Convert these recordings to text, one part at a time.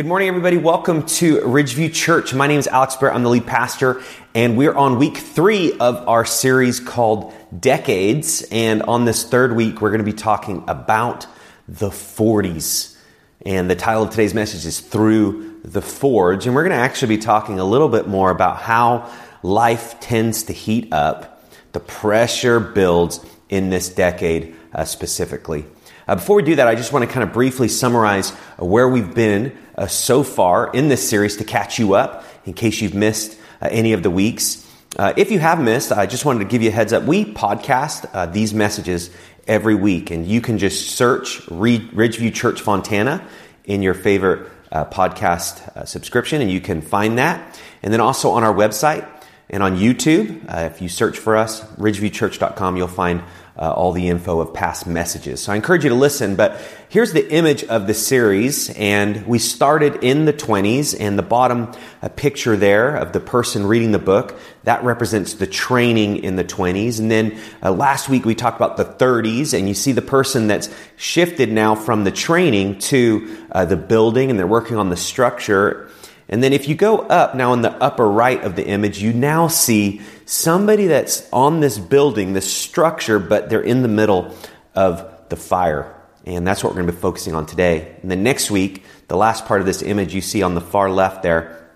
Good morning, everybody. Welcome to Ridgeview Church. My name is Alex Barrett. I'm the lead pastor, and we're on week three of our series called Decades. And on this third week, we're going to be talking about the 40s. And the title of today's message is Through the Forge. And we're going to actually be talking a little bit more about how life tends to heat up, the pressure builds in this decade uh, specifically. Uh, before we do that, I just want to kind of briefly summarize uh, where we've been uh, so far in this series to catch you up in case you've missed uh, any of the weeks. Uh, if you have missed, I just wanted to give you a heads up. We podcast uh, these messages every week, and you can just search Ridgeview Church Fontana in your favorite podcast subscription, and you can find that. And then also on our website and on YouTube, if you search for us, ridgeviewchurch.com, you'll find uh, all the info of past messages. So I encourage you to listen, but here's the image of the series. And we started in the 20s and the bottom a picture there of the person reading the book. That represents the training in the 20s. And then uh, last week we talked about the 30s and you see the person that's shifted now from the training to uh, the building and they're working on the structure. And then if you go up now in the upper right of the image, you now see somebody that's on this building, this structure, but they're in the middle of the fire. And that's what we're going to be focusing on today. And then next week, the last part of this image you see on the far left there,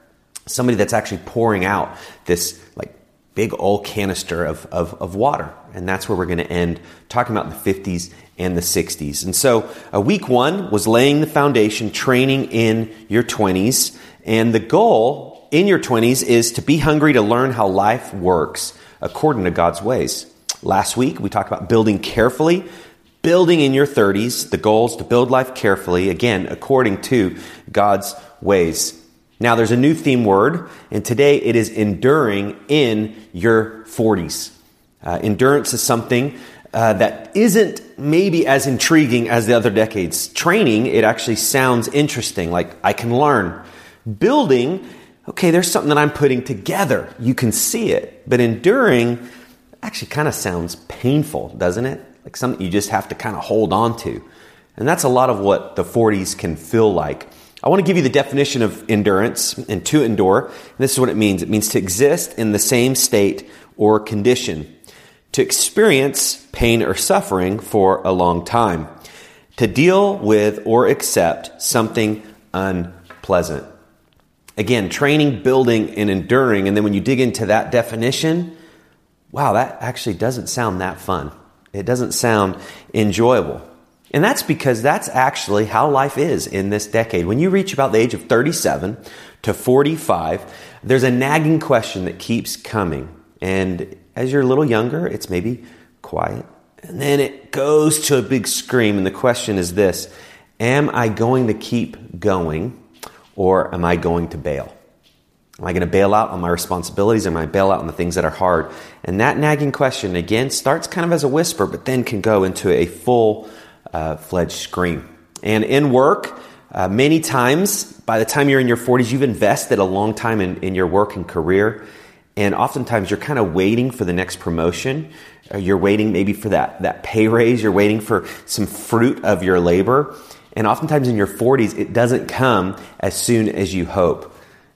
somebody that's actually pouring out this like big old canister of, of, of water. And that's where we're going to end talking about the 50s and the 60s. And so, uh, week one was laying the foundation, training in your 20s. And the goal in your 20s is to be hungry to learn how life works according to God's ways. Last week, we talked about building carefully. Building in your 30s, the goal is to build life carefully, again, according to God's ways. Now, there's a new theme word, and today it is enduring in your 40s. Uh, endurance is something uh, that isn't maybe as intriguing as the other decades. Training, it actually sounds interesting, like I can learn. Building okay, there's something that I'm putting together. You can see it. But enduring actually kind of sounds painful, doesn't it? Like something you just have to kind of hold on to. And that's a lot of what the 40s can feel like. I want to give you the definition of endurance and to endure. And this is what it means it means to exist in the same state or condition, to experience pain or suffering for a long time, to deal with or accept something unpleasant. Again, training, building, and enduring. And then when you dig into that definition, wow, that actually doesn't sound that fun. It doesn't sound enjoyable. And that's because that's actually how life is in this decade. When you reach about the age of 37 to 45, there's a nagging question that keeps coming. And as you're a little younger, it's maybe quiet. And then it goes to a big scream. And the question is this Am I going to keep going? Or am I going to bail? Am I going to bail out on my responsibilities? Am I bail out on the things that are hard? And that nagging question, again, starts kind of as a whisper, but then can go into a full uh, fledged scream. And in work, uh, many times, by the time you're in your 40s, you've invested a long time in, in your work and career. And oftentimes you're kind of waiting for the next promotion. Uh, you're waiting maybe for that, that pay raise. You're waiting for some fruit of your labor. And oftentimes in your 40s, it doesn't come as soon as you hope.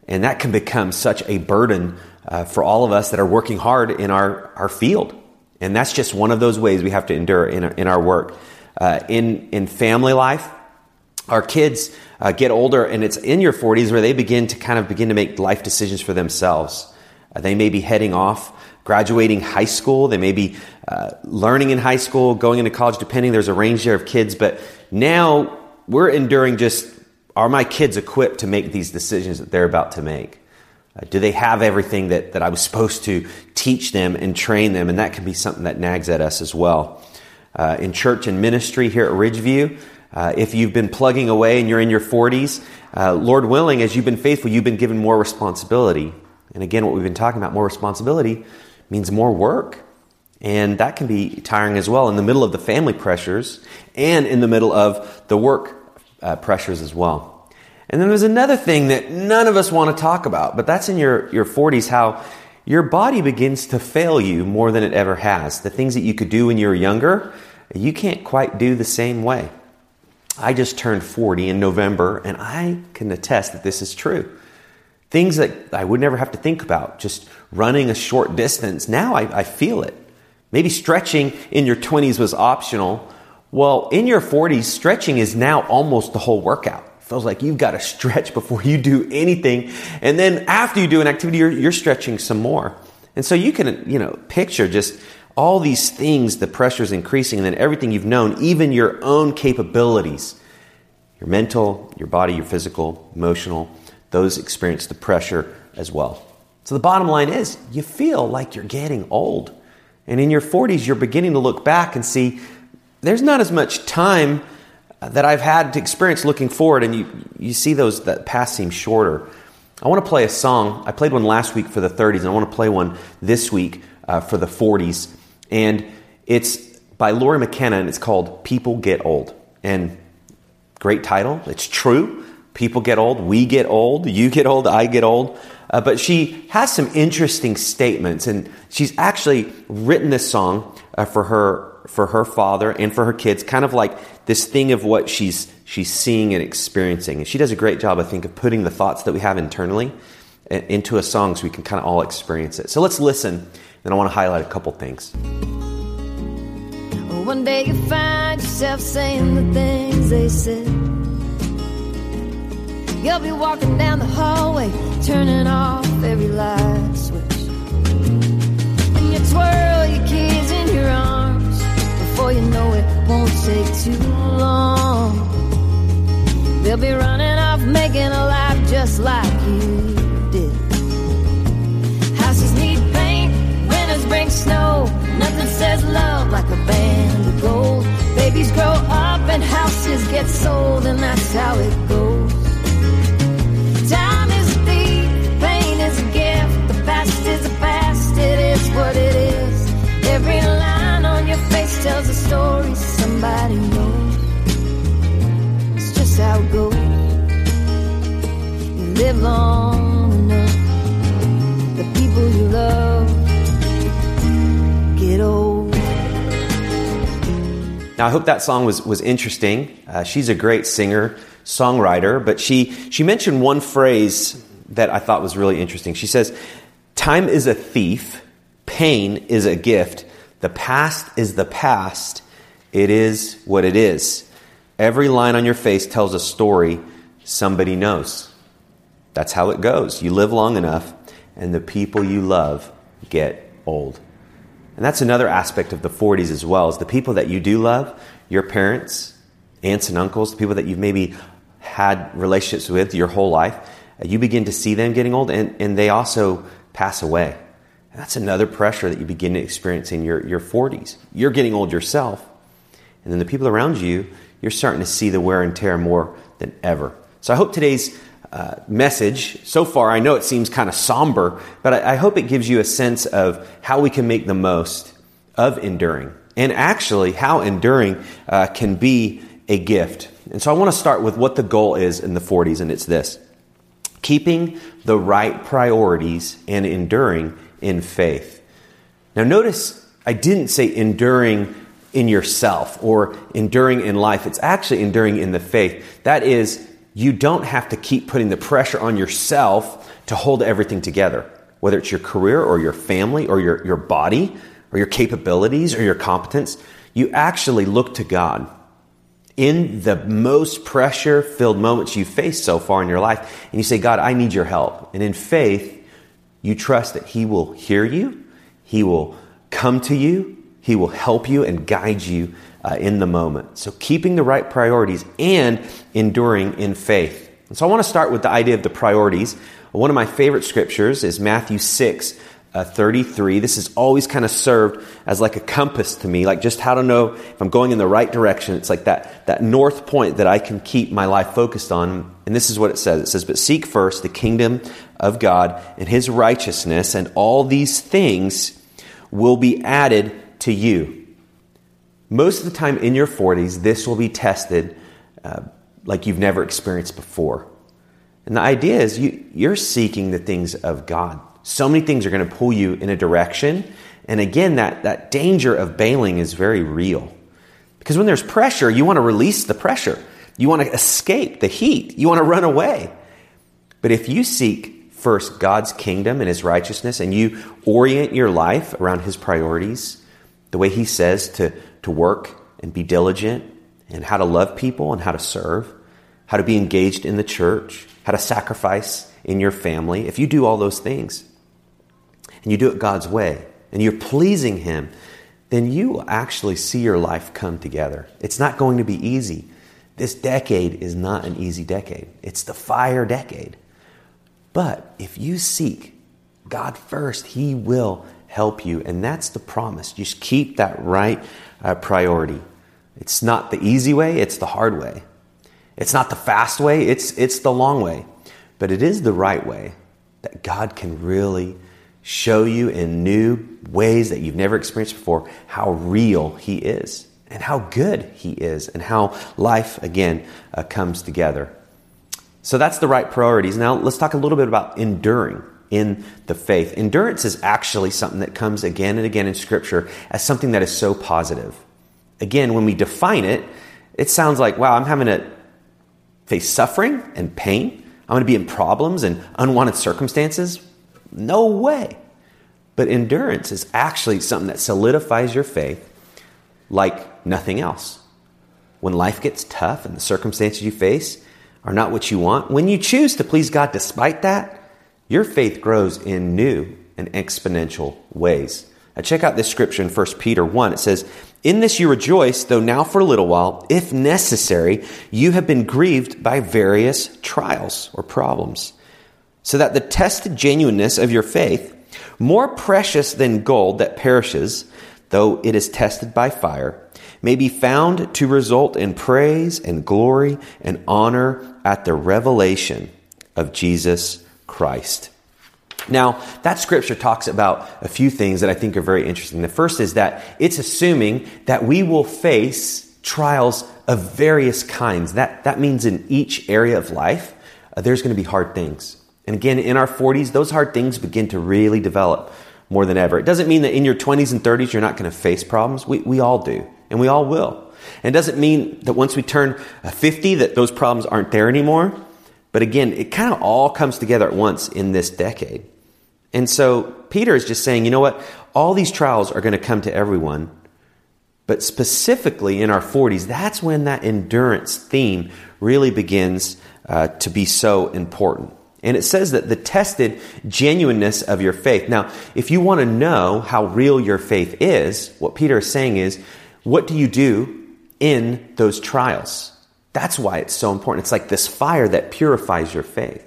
And that can become such a burden uh, for all of us that are working hard in our, our field. And that's just one of those ways we have to endure in our, in our work. Uh, in, in family life, our kids uh, get older, and it's in your 40s where they begin to kind of begin to make life decisions for themselves. Uh, they may be heading off, graduating high school. They may be uh, learning in high school, going into college, depending. There's a range there of kids. But now we're enduring just are my kids equipped to make these decisions that they're about to make? Uh, do they have everything that, that I was supposed to teach them and train them? And that can be something that nags at us as well. Uh, in church and ministry here at Ridgeview, uh, if you've been plugging away and you're in your 40s, uh, Lord willing, as you've been faithful, you've been given more responsibility. And again, what we've been talking about, more responsibility, means more work. And that can be tiring as well in the middle of the family pressures and in the middle of the work uh, pressures as well. And then there's another thing that none of us want to talk about, but that's in your, your 40s how your body begins to fail you more than it ever has. The things that you could do when you were younger, you can't quite do the same way. I just turned 40 in November, and I can attest that this is true. Things that I would never have to think about, just running a short distance, now I, I feel it. Maybe stretching in your 20s was optional. Well, in your 40s, stretching is now almost the whole workout. Feels like you've got to stretch before you do anything. And then after you do an activity, you're, you're stretching some more. And so you can, you know, picture just all these things, the pressure is increasing, and then everything you've known, even your own capabilities, your mental, your body, your physical, emotional, those experience the pressure as well. So the bottom line is you feel like you're getting old. And in your 40s, you're beginning to look back and see there's not as much time that I've had to experience looking forward, and you, you see those that past seem shorter. I want to play a song. I played one last week for the 30s, and I want to play one this week uh, for the 40s. And it's by Lori McKenna, and it's called People Get Old. And great title. It's true. People get old. We get old. You get old. I get old. Uh, but she has some interesting statements, and she's actually written this song uh, for her for her father and for her kids, kind of like this thing of what she's she's seeing and experiencing. And she does a great job, I think, of putting the thoughts that we have internally into a song so we can kind of all experience it. So let's listen, and I want to highlight a couple things. One day you find yourself saying the things they said. You'll be walking down the hallway, turning off every light switch. And you twirl your They'll be running off, making a life just like you did. Houses need paint, winters bring snow. Nothing says love like a band of gold. Babies grow up and houses get sold, and that's how it goes. Live long enough, the people you love get old. Now, I hope that song was, was interesting. Uh, she's a great singer, songwriter, but she, she mentioned one phrase that I thought was really interesting. She says, Time is a thief, pain is a gift, the past is the past, it is what it is. Every line on your face tells a story somebody knows. That's how it goes. You live long enough, and the people you love get old. And that's another aspect of the 40s as well, is the people that you do love, your parents, aunts and uncles, the people that you've maybe had relationships with your whole life, uh, you begin to see them getting old and, and they also pass away. And that's another pressure that you begin to experience in your, your 40s. You're getting old yourself, and then the people around you, you're starting to see the wear and tear more than ever. So I hope today's uh, message, so far, I know it seems kind of somber, but I, I hope it gives you a sense of how we can make the most of enduring and actually how enduring uh, can be a gift. And so I want to start with what the goal is in the 40s, and it's this keeping the right priorities and enduring in faith. Now, notice I didn't say enduring in yourself or enduring in life. It's actually enduring in the faith. That is, you don't have to keep putting the pressure on yourself to hold everything together, whether it's your career or your family or your, your body or your capabilities or your competence. You actually look to God in the most pressure filled moments you've faced so far in your life, and you say, God, I need your help. And in faith, you trust that He will hear you, He will come to you, He will help you and guide you uh, in the moment. So, keeping the right priorities and enduring in faith. And so, I want to start with the idea of the priorities. One of my favorite scriptures is Matthew 6, uh, 33. This has always kind of served as like a compass to me, like just how to know if I'm going in the right direction. It's like that, that north point that I can keep my life focused on. And this is what it says. It says, but seek first the kingdom of God and his righteousness, and all these things will be added to you. Most of the time in your 40s, this will be tested uh, like you've never experienced before. And the idea is you, you're seeking the things of God. So many things are going to pull you in a direction. And again, that, that danger of bailing is very real. Because when there's pressure, you want to release the pressure. You want to escape the heat. You want to run away. But if you seek first God's kingdom and his righteousness and you orient your life around his priorities, the way he says to, to work and be diligent and how to love people and how to serve, how to be engaged in the church, how to sacrifice in your family, if you do all those things and you do it God's way and you're pleasing Him, then you will actually see your life come together. It's not going to be easy. This decade is not an easy decade, it's the fire decade. But if you seek God first, He will help you. And that's the promise. Just keep that right uh, priority. It's not the easy way, it's the hard way. It's not the fast way, it's, it's the long way. But it is the right way that God can really show you in new ways that you've never experienced before how real He is and how good He is and how life, again, uh, comes together. So that's the right priorities. Now let's talk a little bit about enduring in the faith. Endurance is actually something that comes again and again in Scripture as something that is so positive. Again, when we define it, it sounds like, wow, I'm having to face suffering and pain. I'm going to be in problems and unwanted circumstances. No way. But endurance is actually something that solidifies your faith like nothing else. When life gets tough and the circumstances you face are not what you want, when you choose to please God despite that, your faith grows in new and exponential ways. Now check out this scripture in 1 Peter 1. It says, In this you rejoice, though now for a little while, if necessary, you have been grieved by various trials or problems, so that the tested genuineness of your faith, more precious than gold that perishes, though it is tested by fire, may be found to result in praise and glory and honor at the revelation of Jesus Christ. Now, that scripture talks about a few things that I think are very interesting. The first is that it's assuming that we will face trials of various kinds. That, that means in each area of life, uh, there's going to be hard things. And again, in our 40s, those hard things begin to really develop more than ever. It doesn't mean that in your 20s and 30s you're not going to face problems. We, we all do, and we all will. And it doesn't mean that once we turn uh, 50 that those problems aren't there anymore. But again, it kind of all comes together at once in this decade. And so Peter is just saying, you know what? All these trials are going to come to everyone. But specifically in our 40s, that's when that endurance theme really begins uh, to be so important. And it says that the tested genuineness of your faith. Now, if you want to know how real your faith is, what Peter is saying is, what do you do in those trials? That's why it's so important. It's like this fire that purifies your faith.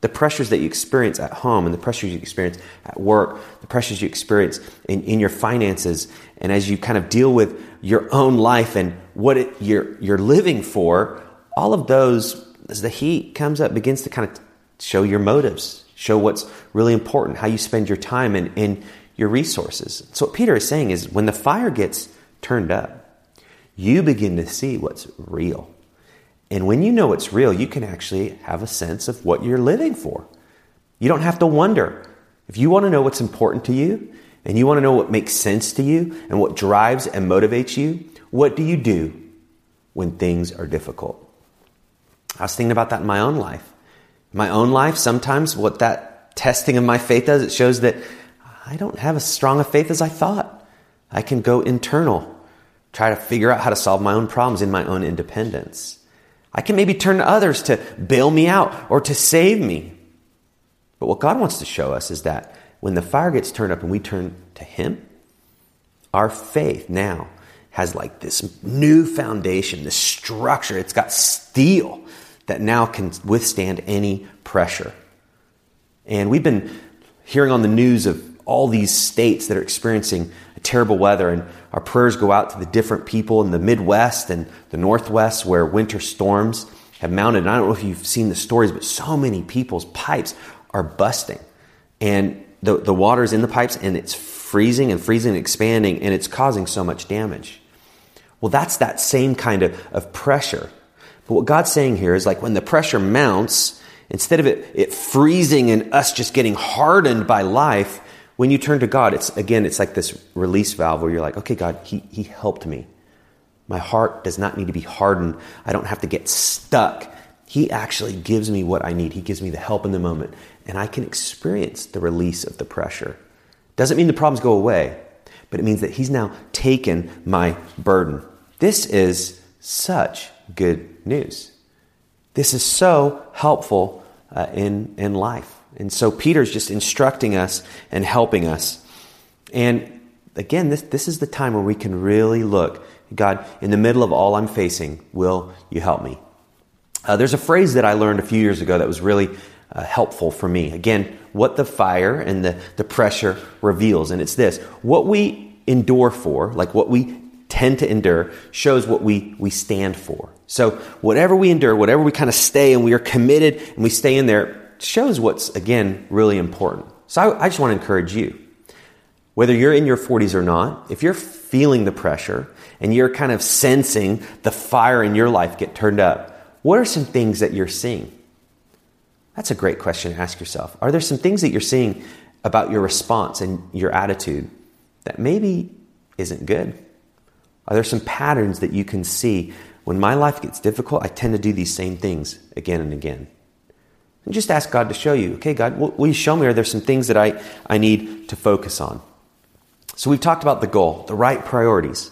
The pressures that you experience at home and the pressures you experience at work, the pressures you experience in, in your finances, and as you kind of deal with your own life and what it, you're, you're living for, all of those, as the heat comes up, begins to kind of show your motives, show what's really important, how you spend your time and, and your resources. So, what Peter is saying is when the fire gets turned up, you begin to see what's real. And when you know it's real, you can actually have a sense of what you're living for. You don't have to wonder. If you want to know what's important to you, and you want to know what makes sense to you, and what drives and motivates you, what do you do when things are difficult? I was thinking about that in my own life. My own life, sometimes what that testing of my faith does, it shows that I don't have as strong a faith as I thought. I can go internal, try to figure out how to solve my own problems in my own independence. I can maybe turn to others to bail me out or to save me. But what God wants to show us is that when the fire gets turned up and we turn to Him, our faith now has like this new foundation, this structure. It's got steel that now can withstand any pressure. And we've been hearing on the news of all these states that are experiencing terrible weather, and our prayers go out to the different people in the Midwest and the Northwest where winter storms have mounted. And I don't know if you've seen the stories, but so many people's pipes are busting. And the, the water's in the pipes and it's freezing and freezing and expanding, and it's causing so much damage. Well, that's that same kind of, of pressure. But what God's saying here is like when the pressure mounts, instead of it, it freezing and us just getting hardened by life, when you turn to God, it's again, it's like this release valve where you're like, okay, God, He, he helped me. My heart does not need to be hardened. I don't have to get stuck. He actually gives me what I need. He gives me the help in the moment, and I can experience the release of the pressure. Doesn't mean the problems go away, but it means that He's now taken my burden. This is such good news. This is so helpful uh, in, in life. And so Peter's just instructing us and helping us. And again, this, this is the time where we can really look God, in the middle of all I'm facing, will you help me? Uh, there's a phrase that I learned a few years ago that was really uh, helpful for me. Again, what the fire and the, the pressure reveals. And it's this what we endure for, like what we tend to endure, shows what we, we stand for. So, whatever we endure, whatever we kind of stay and we are committed and we stay in there, shows what's, again, really important. So, I, I just want to encourage you. Whether you're in your 40s or not, if you're feeling the pressure and you're kind of sensing the fire in your life get turned up, what are some things that you're seeing? That's a great question to ask yourself. Are there some things that you're seeing about your response and your attitude that maybe isn't good? Are there some patterns that you can see when my life gets difficult? I tend to do these same things again and again. And just ask God to show you, okay, God, will you show me? Are there some things that I, I need to focus on? So we've talked about the goal, the right priorities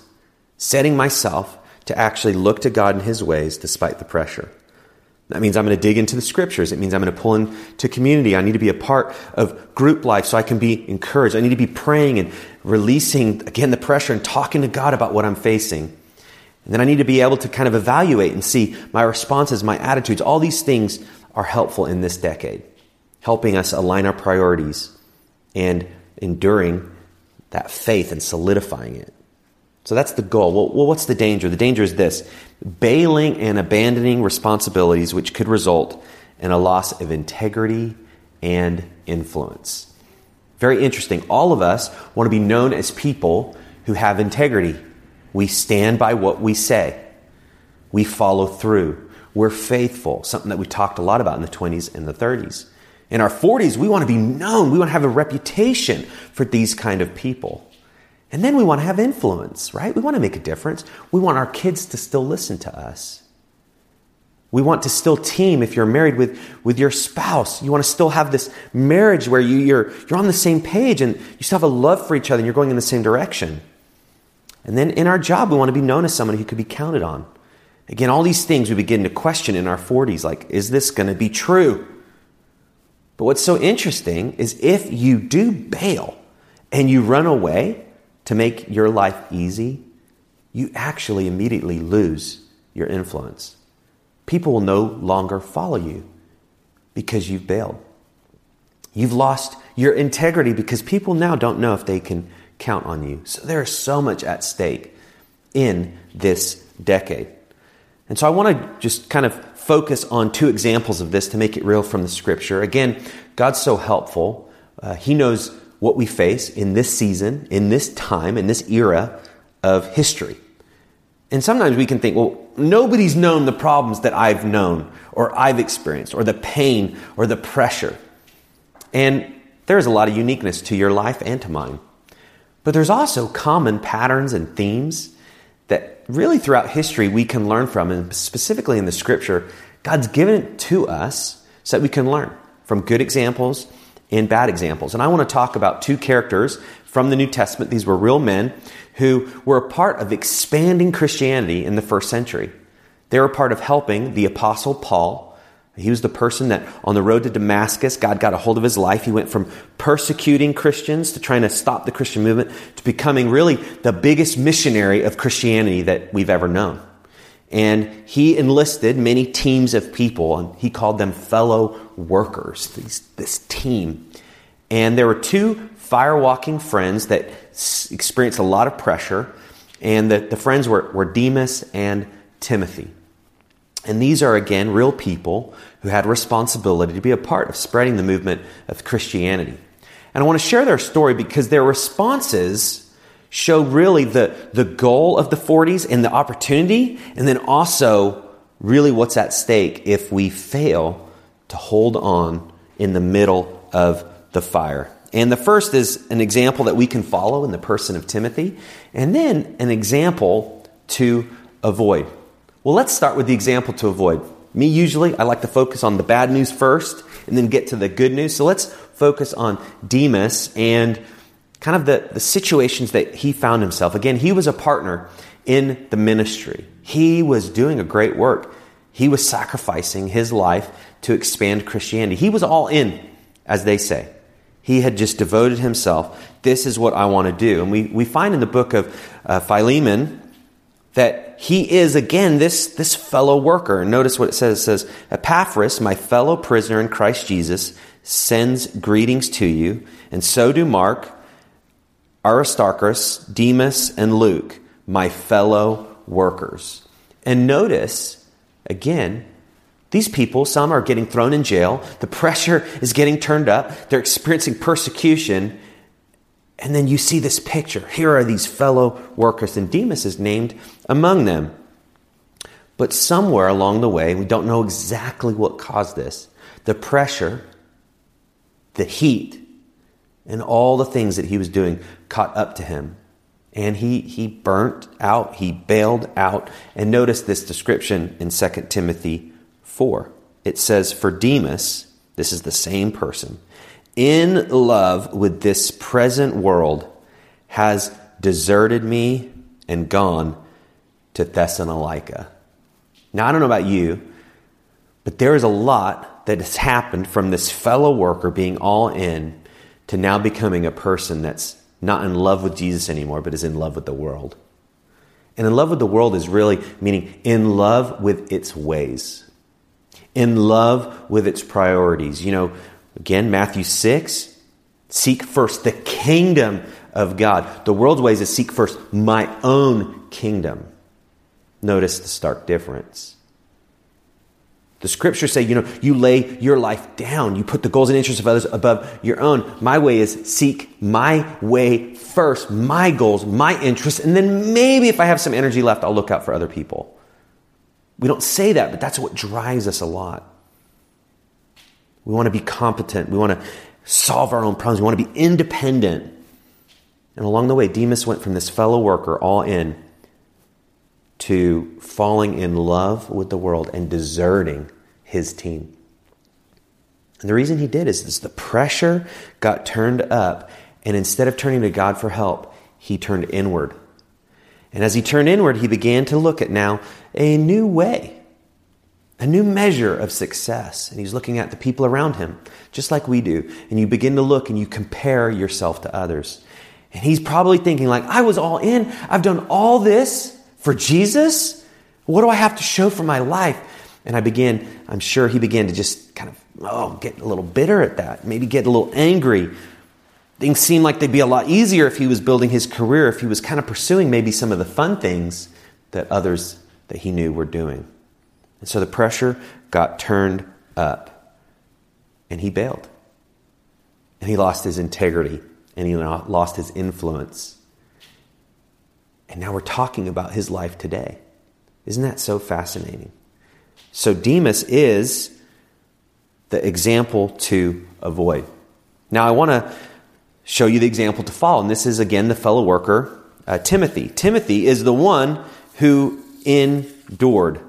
setting myself to actually look to God in His ways despite the pressure. That means I'm going to dig into the scriptures. It means I'm going to pull into community. I need to be a part of group life so I can be encouraged. I need to be praying and releasing, again, the pressure and talking to God about what I'm facing. And then I need to be able to kind of evaluate and see my responses, my attitudes. All these things are helpful in this decade, helping us align our priorities and enduring that faith and solidifying it. So that's the goal. Well, what's the danger? The danger is this bailing and abandoning responsibilities, which could result in a loss of integrity and influence. Very interesting. All of us want to be known as people who have integrity. We stand by what we say, we follow through, we're faithful, something that we talked a lot about in the 20s and the 30s. In our 40s, we want to be known, we want to have a reputation for these kind of people. And then we want to have influence, right? We want to make a difference. We want our kids to still listen to us. We want to still team if you're married with, with your spouse. You want to still have this marriage where you, you're, you're on the same page and you still have a love for each other and you're going in the same direction. And then in our job, we want to be known as someone who could be counted on. Again, all these things we begin to question in our 40s like, is this going to be true? But what's so interesting is if you do bail and you run away, to make your life easy, you actually immediately lose your influence. People will no longer follow you because you've bailed. You've lost your integrity because people now don't know if they can count on you. So there is so much at stake in this decade. And so I want to just kind of focus on two examples of this to make it real from the scripture. Again, God's so helpful. Uh, he knows what we face in this season, in this time, in this era of history. And sometimes we can think, well, nobody's known the problems that I've known or I've experienced or the pain or the pressure. And there's a lot of uniqueness to your life and to mine. But there's also common patterns and themes that really throughout history we can learn from, and specifically in the scripture, God's given it to us so that we can learn from good examples and bad examples. And I want to talk about two characters from the New Testament. These were real men who were a part of expanding Christianity in the first century. They were part of helping the Apostle Paul. He was the person that on the road to Damascus, God got a hold of his life. He went from persecuting Christians to trying to stop the Christian movement to becoming really the biggest missionary of Christianity that we've ever known. And he enlisted many teams of people, and he called them fellow workers, these, this team. And there were two firewalking friends that experienced a lot of pressure, and the, the friends were, were Demas and Timothy. And these are, again, real people who had responsibility to be a part of spreading the movement of Christianity. And I want to share their story because their responses show really the, the goal of the 40s and the opportunity, and then also really what's at stake if we fail to hold on in the middle of the fire. And the first is an example that we can follow in the person of Timothy, and then an example to avoid. Well, let's start with the example to avoid. Me, usually, I like to focus on the bad news first and then get to the good news. So let's focus on Demas and kind of the, the situations that he found himself. Again, he was a partner in the ministry, he was doing a great work. He was sacrificing his life to expand Christianity. He was all in, as they say. He had just devoted himself. This is what I want to do. And we, we find in the book of uh, Philemon that he is, again, this, this fellow worker. Notice what it says. It says, Epaphras, my fellow prisoner in Christ Jesus, sends greetings to you, and so do Mark, Aristarchus, Demas, and Luke, my fellow workers. And notice, again, these people, some are getting thrown in jail. The pressure is getting turned up. They're experiencing persecution. And then you see this picture. Here are these fellow workers, and Demas is named among them. But somewhere along the way, we don't know exactly what caused this. The pressure, the heat, and all the things that he was doing caught up to him. And he, he burnt out, he bailed out. And notice this description in 2 Timothy 4. It says, For Demas, this is the same person, in love with this present world, has deserted me and gone to Thessalonica. Now, I don't know about you, but there is a lot that has happened from this fellow worker being all in to now becoming a person that's not in love with Jesus anymore, but is in love with the world. And in love with the world is really meaning in love with its ways in love with its priorities. You know, again, Matthew 6 seek first the kingdom of God. The world's ways is seek first my own kingdom. Notice the stark difference. The scriptures say, you know, you lay your life down. You put the goals and interests of others above your own. My way is seek my way first, my goals, my interests, and then maybe if I have some energy left, I'll look out for other people. We don't say that, but that's what drives us a lot. We want to be competent. We want to solve our own problems. We want to be independent. And along the way, Demas went from this fellow worker all in to falling in love with the world and deserting his team. And the reason he did is, is the pressure got turned up, and instead of turning to God for help, he turned inward and as he turned inward, he began to look at now a new way, a new measure of success. And he's looking at the people around him, just like we do. And you begin to look and you compare yourself to others. And he's probably thinking, like, I was all in. I've done all this for Jesus. What do I have to show for my life? And I began, I'm sure he began to just kind of, oh, get a little bitter at that, maybe get a little angry Things seemed like they'd be a lot easier if he was building his career, if he was kind of pursuing maybe some of the fun things that others that he knew were doing. And so the pressure got turned up, and he bailed. And he lost his integrity, and he lost his influence. And now we're talking about his life today. Isn't that so fascinating? So Demas is the example to avoid. Now, I want to show you the example to follow. And this is, again, the fellow worker, uh, Timothy. Timothy is the one who endured.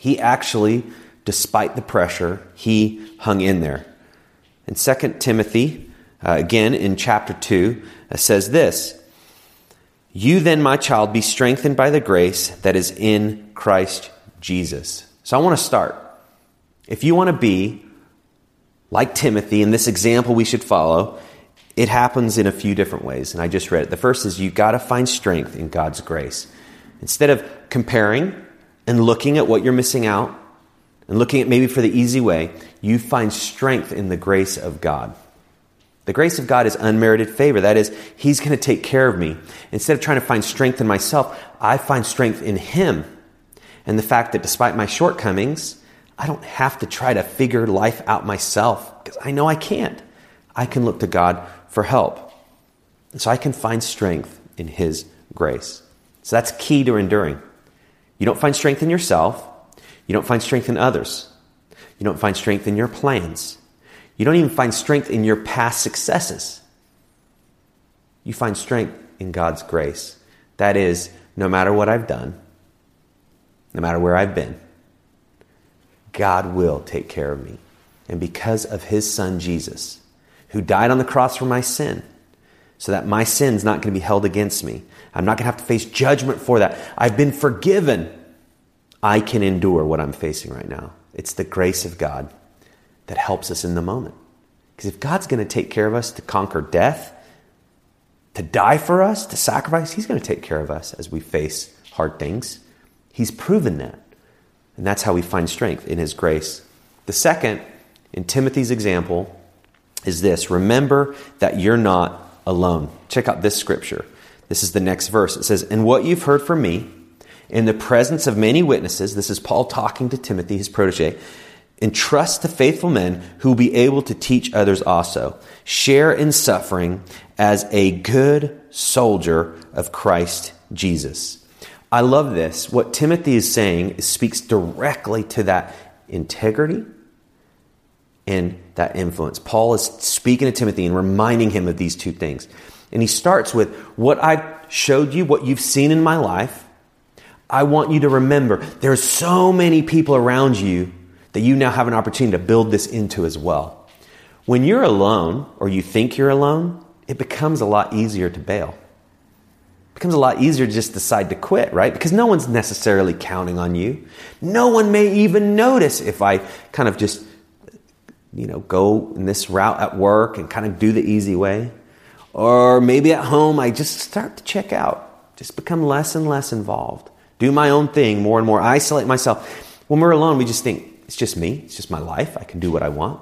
He actually, despite the pressure, he hung in there. In 2 Timothy, uh, again in chapter 2, uh, says this You then, my child, be strengthened by the grace that is in Christ Jesus. So I want to start. If you want to be like Timothy in this example we should follow, it happens in a few different ways, and I just read it. The first is you've got to find strength in God's grace. Instead of comparing and looking at what you're missing out and looking at maybe for the easy way, you find strength in the grace of God. The grace of God is unmerited favor. That is, He's going to take care of me. Instead of trying to find strength in myself, I find strength in Him. And the fact that despite my shortcomings, I don't have to try to figure life out myself because I know I can't. I can look to God for help. And so I can find strength in His grace. So that's key to enduring. You don't find strength in yourself, you don't find strength in others, you don't find strength in your plans, you don't even find strength in your past successes. You find strength in God's grace. That is, no matter what I've done, no matter where I've been, God will take care of me. And because of his son Jesus, who died on the cross for my sin, so that my sin's not going to be held against me. I'm not going to have to face judgment for that. I've been forgiven. I can endure what I'm facing right now. It's the grace of God that helps us in the moment. Because if God's going to take care of us to conquer death, to die for us, to sacrifice, He's going to take care of us as we face hard things. He's proven that. And that's how we find strength in His grace. The second, in Timothy's example, is this remember that you're not alone. Check out this scripture. This is the next verse. It says, And what you've heard from me in the presence of many witnesses, this is Paul talking to Timothy, his protege, entrust to faithful men who will be able to teach others also. Share in suffering as a good soldier of Christ Jesus. I love this. What Timothy is saying speaks directly to that integrity and that influence. Paul is speaking to Timothy and reminding him of these two things. And he starts with what I showed you, what you've seen in my life. I want you to remember there's so many people around you that you now have an opportunity to build this into as well. When you're alone or you think you're alone, it becomes a lot easier to bail. It becomes a lot easier to just decide to quit, right? Because no one's necessarily counting on you. No one may even notice if I kind of just you know, go in this route at work and kind of do the easy way. Or maybe at home, I just start to check out, just become less and less involved, do my own thing more and more, isolate myself. When we're alone, we just think, it's just me, it's just my life, I can do what I want.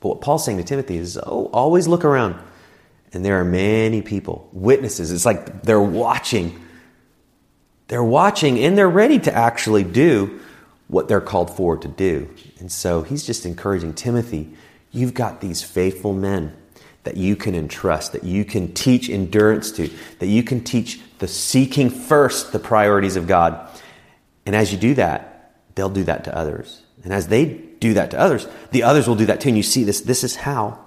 But what Paul's saying to Timothy is, oh, always look around. And there are many people, witnesses. It's like they're watching. They're watching and they're ready to actually do what they're called for to do. And so he's just encouraging Timothy, you've got these faithful men that you can entrust, that you can teach endurance to, that you can teach the seeking first the priorities of God. And as you do that, they'll do that to others. And as they do that to others, the others will do that too. And you see this, this is how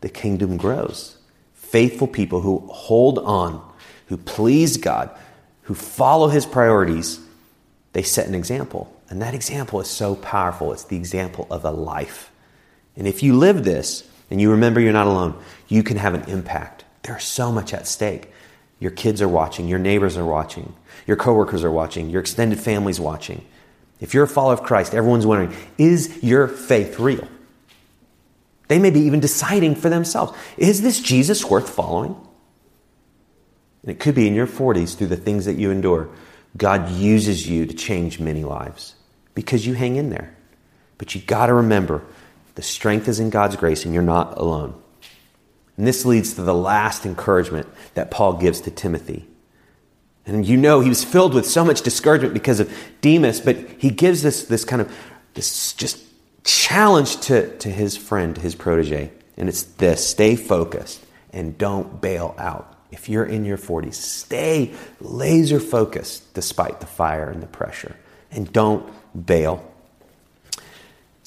the kingdom grows. Faithful people who hold on, who please God, who follow his priorities, they set an example. And that example is so powerful. It's the example of a life. And if you live this and you remember you're not alone, you can have an impact. There's so much at stake. Your kids are watching, your neighbors are watching, your coworkers are watching, your extended family's watching. If you're a follower of Christ, everyone's wondering, is your faith real? They may be even deciding for themselves, is this Jesus worth following? And it could be in your 40s through the things that you endure. God uses you to change many lives because you hang in there. But you got to remember the strength is in God's grace and you're not alone. And this leads to the last encouragement that Paul gives to Timothy. And you know he was filled with so much discouragement because of Demas, but he gives this, this kind of this just challenge to, to his friend, his protege. And it's this stay focused and don't bail out. If you're in your 40s, stay laser focused despite the fire and the pressure. And don't bail.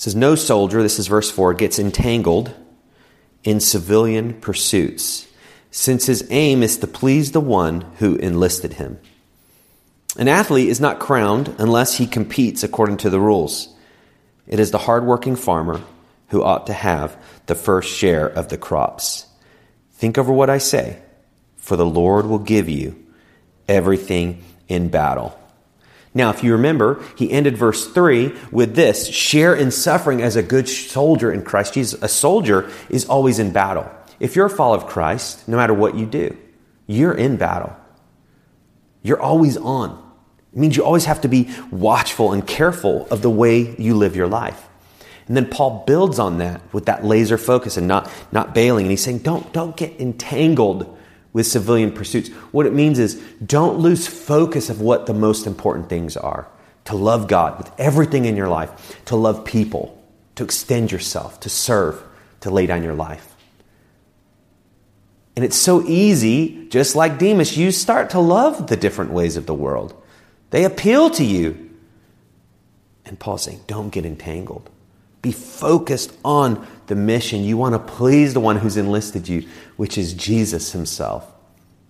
Says, No soldier, this is verse 4, gets entangled in civilian pursuits, since his aim is to please the one who enlisted him. An athlete is not crowned unless he competes according to the rules. It is the hardworking farmer who ought to have the first share of the crops. Think over what I say, for the Lord will give you everything in battle. Now, if you remember, he ended verse 3 with this share in suffering as a good soldier in Christ Jesus. A soldier is always in battle. If you're a follower of Christ, no matter what you do, you're in battle. You're always on. It means you always have to be watchful and careful of the way you live your life. And then Paul builds on that with that laser focus and not, not bailing. And he's saying, don't, don't get entangled with civilian pursuits. What it means is don't lose focus of what the most important things are. To love God with everything in your life, to love people, to extend yourself, to serve, to lay down your life. And it's so easy, just like Demas, you start to love the different ways of the world. They appeal to you. And Paul's saying, don't get entangled. Be focused on the mission. You want to please the one who's enlisted you, which is Jesus himself.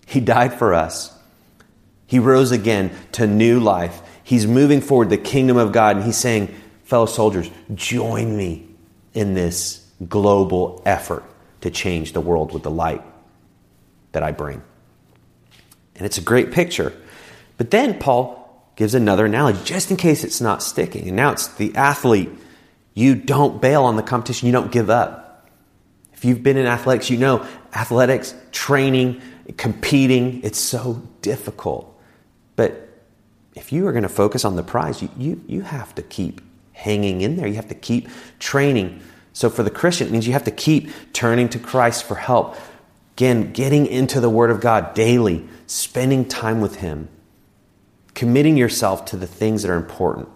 He died for us. He rose again to new life. He's moving forward the kingdom of God, and he's saying, fellow soldiers, join me in this global effort to change the world with the light that I bring. And it's a great picture. But then Paul gives another analogy, just in case it's not sticking. And now it's the athlete. You don't bail on the competition, you don't give up. If you've been in athletics, you know athletics, training, competing, it's so difficult. But if you are going to focus on the prize, you, you, you have to keep hanging in there. You have to keep training. So for the Christian, it means you have to keep turning to Christ for help. Again, getting into the Word of God daily, spending time with Him, committing yourself to the things that are important,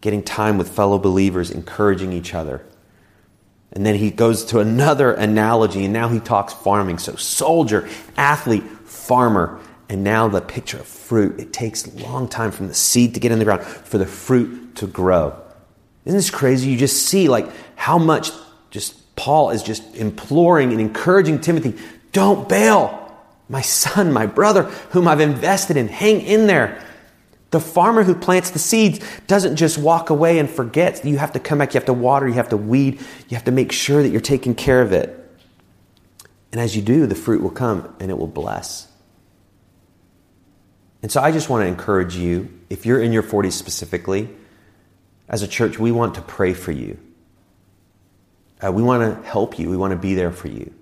getting time with fellow believers, encouraging each other. And then he goes to another analogy, and now he talks farming. So, soldier, athlete, farmer. And now the picture of fruit. It takes a long time from the seed to get in the ground for the fruit to grow. Isn't this crazy? You just see like how much just Paul is just imploring and encouraging Timothy, don't bail. My son, my brother, whom I've invested in, hang in there. The farmer who plants the seeds doesn't just walk away and forget. You have to come back, you have to water, you have to weed, you have to make sure that you're taking care of it. And as you do, the fruit will come and it will bless. And so I just want to encourage you, if you're in your 40s specifically, as a church, we want to pray for you. Uh, we want to help you, we want to be there for you.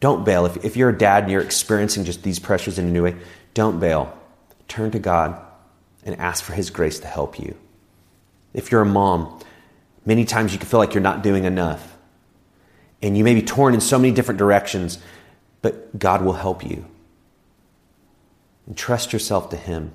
Don't bail. If, if you're a dad and you're experiencing just these pressures in a new way, don't bail turn to God and ask for His grace to help you. If you're a mom, many times you can feel like you're not doing enough. And you may be torn in so many different directions, but God will help you. And trust yourself to Him.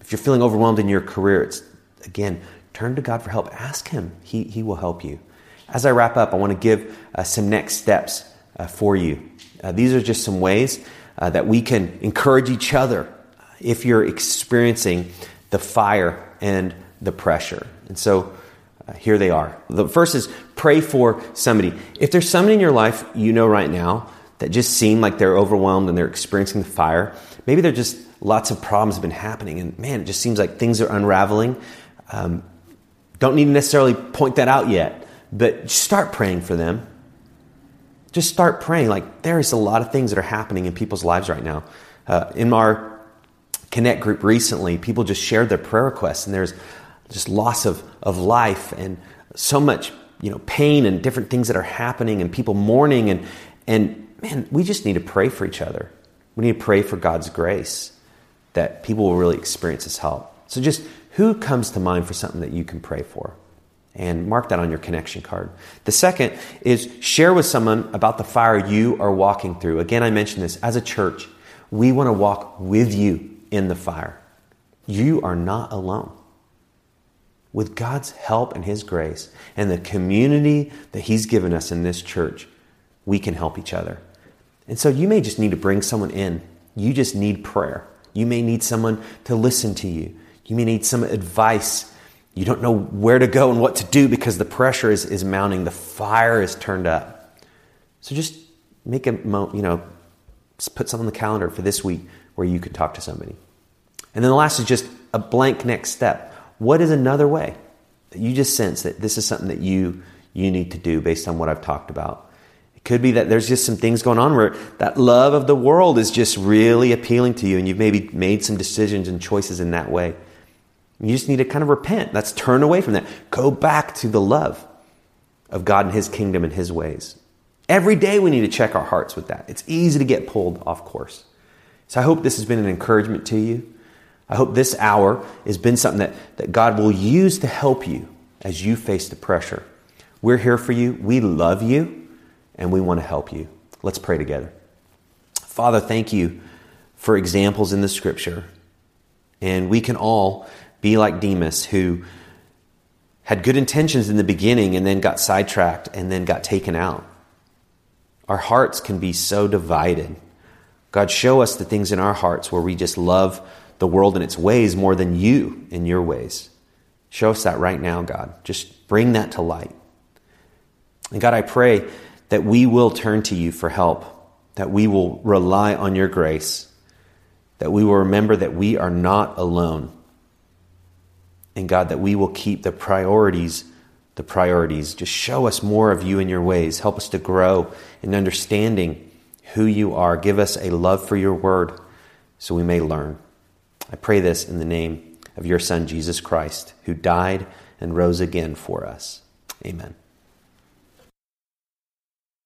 If you're feeling overwhelmed in your career, it's again, turn to God for help. Ask Him, He, he will help you. As I wrap up, I want to give uh, some next steps uh, for you. Uh, these are just some ways uh, that we can encourage each other if you're experiencing the fire and the pressure. And so uh, here they are. The first is pray for somebody. If there's someone in your life you know right now that just seem like they're overwhelmed and they're experiencing the fire, maybe they're just lots of problems have been happening and man, it just seems like things are unraveling. Um, don't need to necessarily point that out yet, but start praying for them. Just start praying. Like there's a lot of things that are happening in people's lives right now. Uh, in our Connect group recently, people just shared their prayer requests, and there's just loss of, of life and so much you know pain and different things that are happening and people mourning and and man we just need to pray for each other. We need to pray for god's grace that people will really experience his help. So just who comes to mind for something that you can pray for? And mark that on your connection card. The second is share with someone about the fire you are walking through. Again i mentioned this. As a church we want to walk with you in the fire. You are not alone. With God's help and His grace and the community that He's given us in this church, we can help each other. And so you may just need to bring someone in. You just need prayer. You may need someone to listen to you. You may need some advice. You don't know where to go and what to do because the pressure is, is mounting, the fire is turned up. So just make a, mo- you know, put something on the calendar for this week where you could talk to somebody. And then the last is just a blank next step. What is another way that you just sense that this is something that you you need to do based on what I've talked about? It could be that there's just some things going on where that love of the world is just really appealing to you and you've maybe made some decisions and choices in that way. You just need to kind of repent. That's turn away from that. Go back to the love of God and His kingdom and His ways. Every day we need to check our hearts with that. It's easy to get pulled off course. So I hope this has been an encouragement to you. I hope this hour has been something that, that God will use to help you as you face the pressure. We're here for you. We love you and we want to help you. Let's pray together. Father, thank you for examples in the scripture. And we can all be like Demas, who had good intentions in the beginning and then got sidetracked and then got taken out. Our hearts can be so divided God, show us the things in our hearts where we just love the world and its ways more than you in your ways. Show us that right now, God. Just bring that to light. And God, I pray that we will turn to you for help, that we will rely on your grace, that we will remember that we are not alone. And God, that we will keep the priorities the priorities. Just show us more of you and your ways. Help us to grow in understanding who you are. Give us a love for your word so we may learn. I pray this in the name of your Son, Jesus Christ, who died and rose again for us. Amen.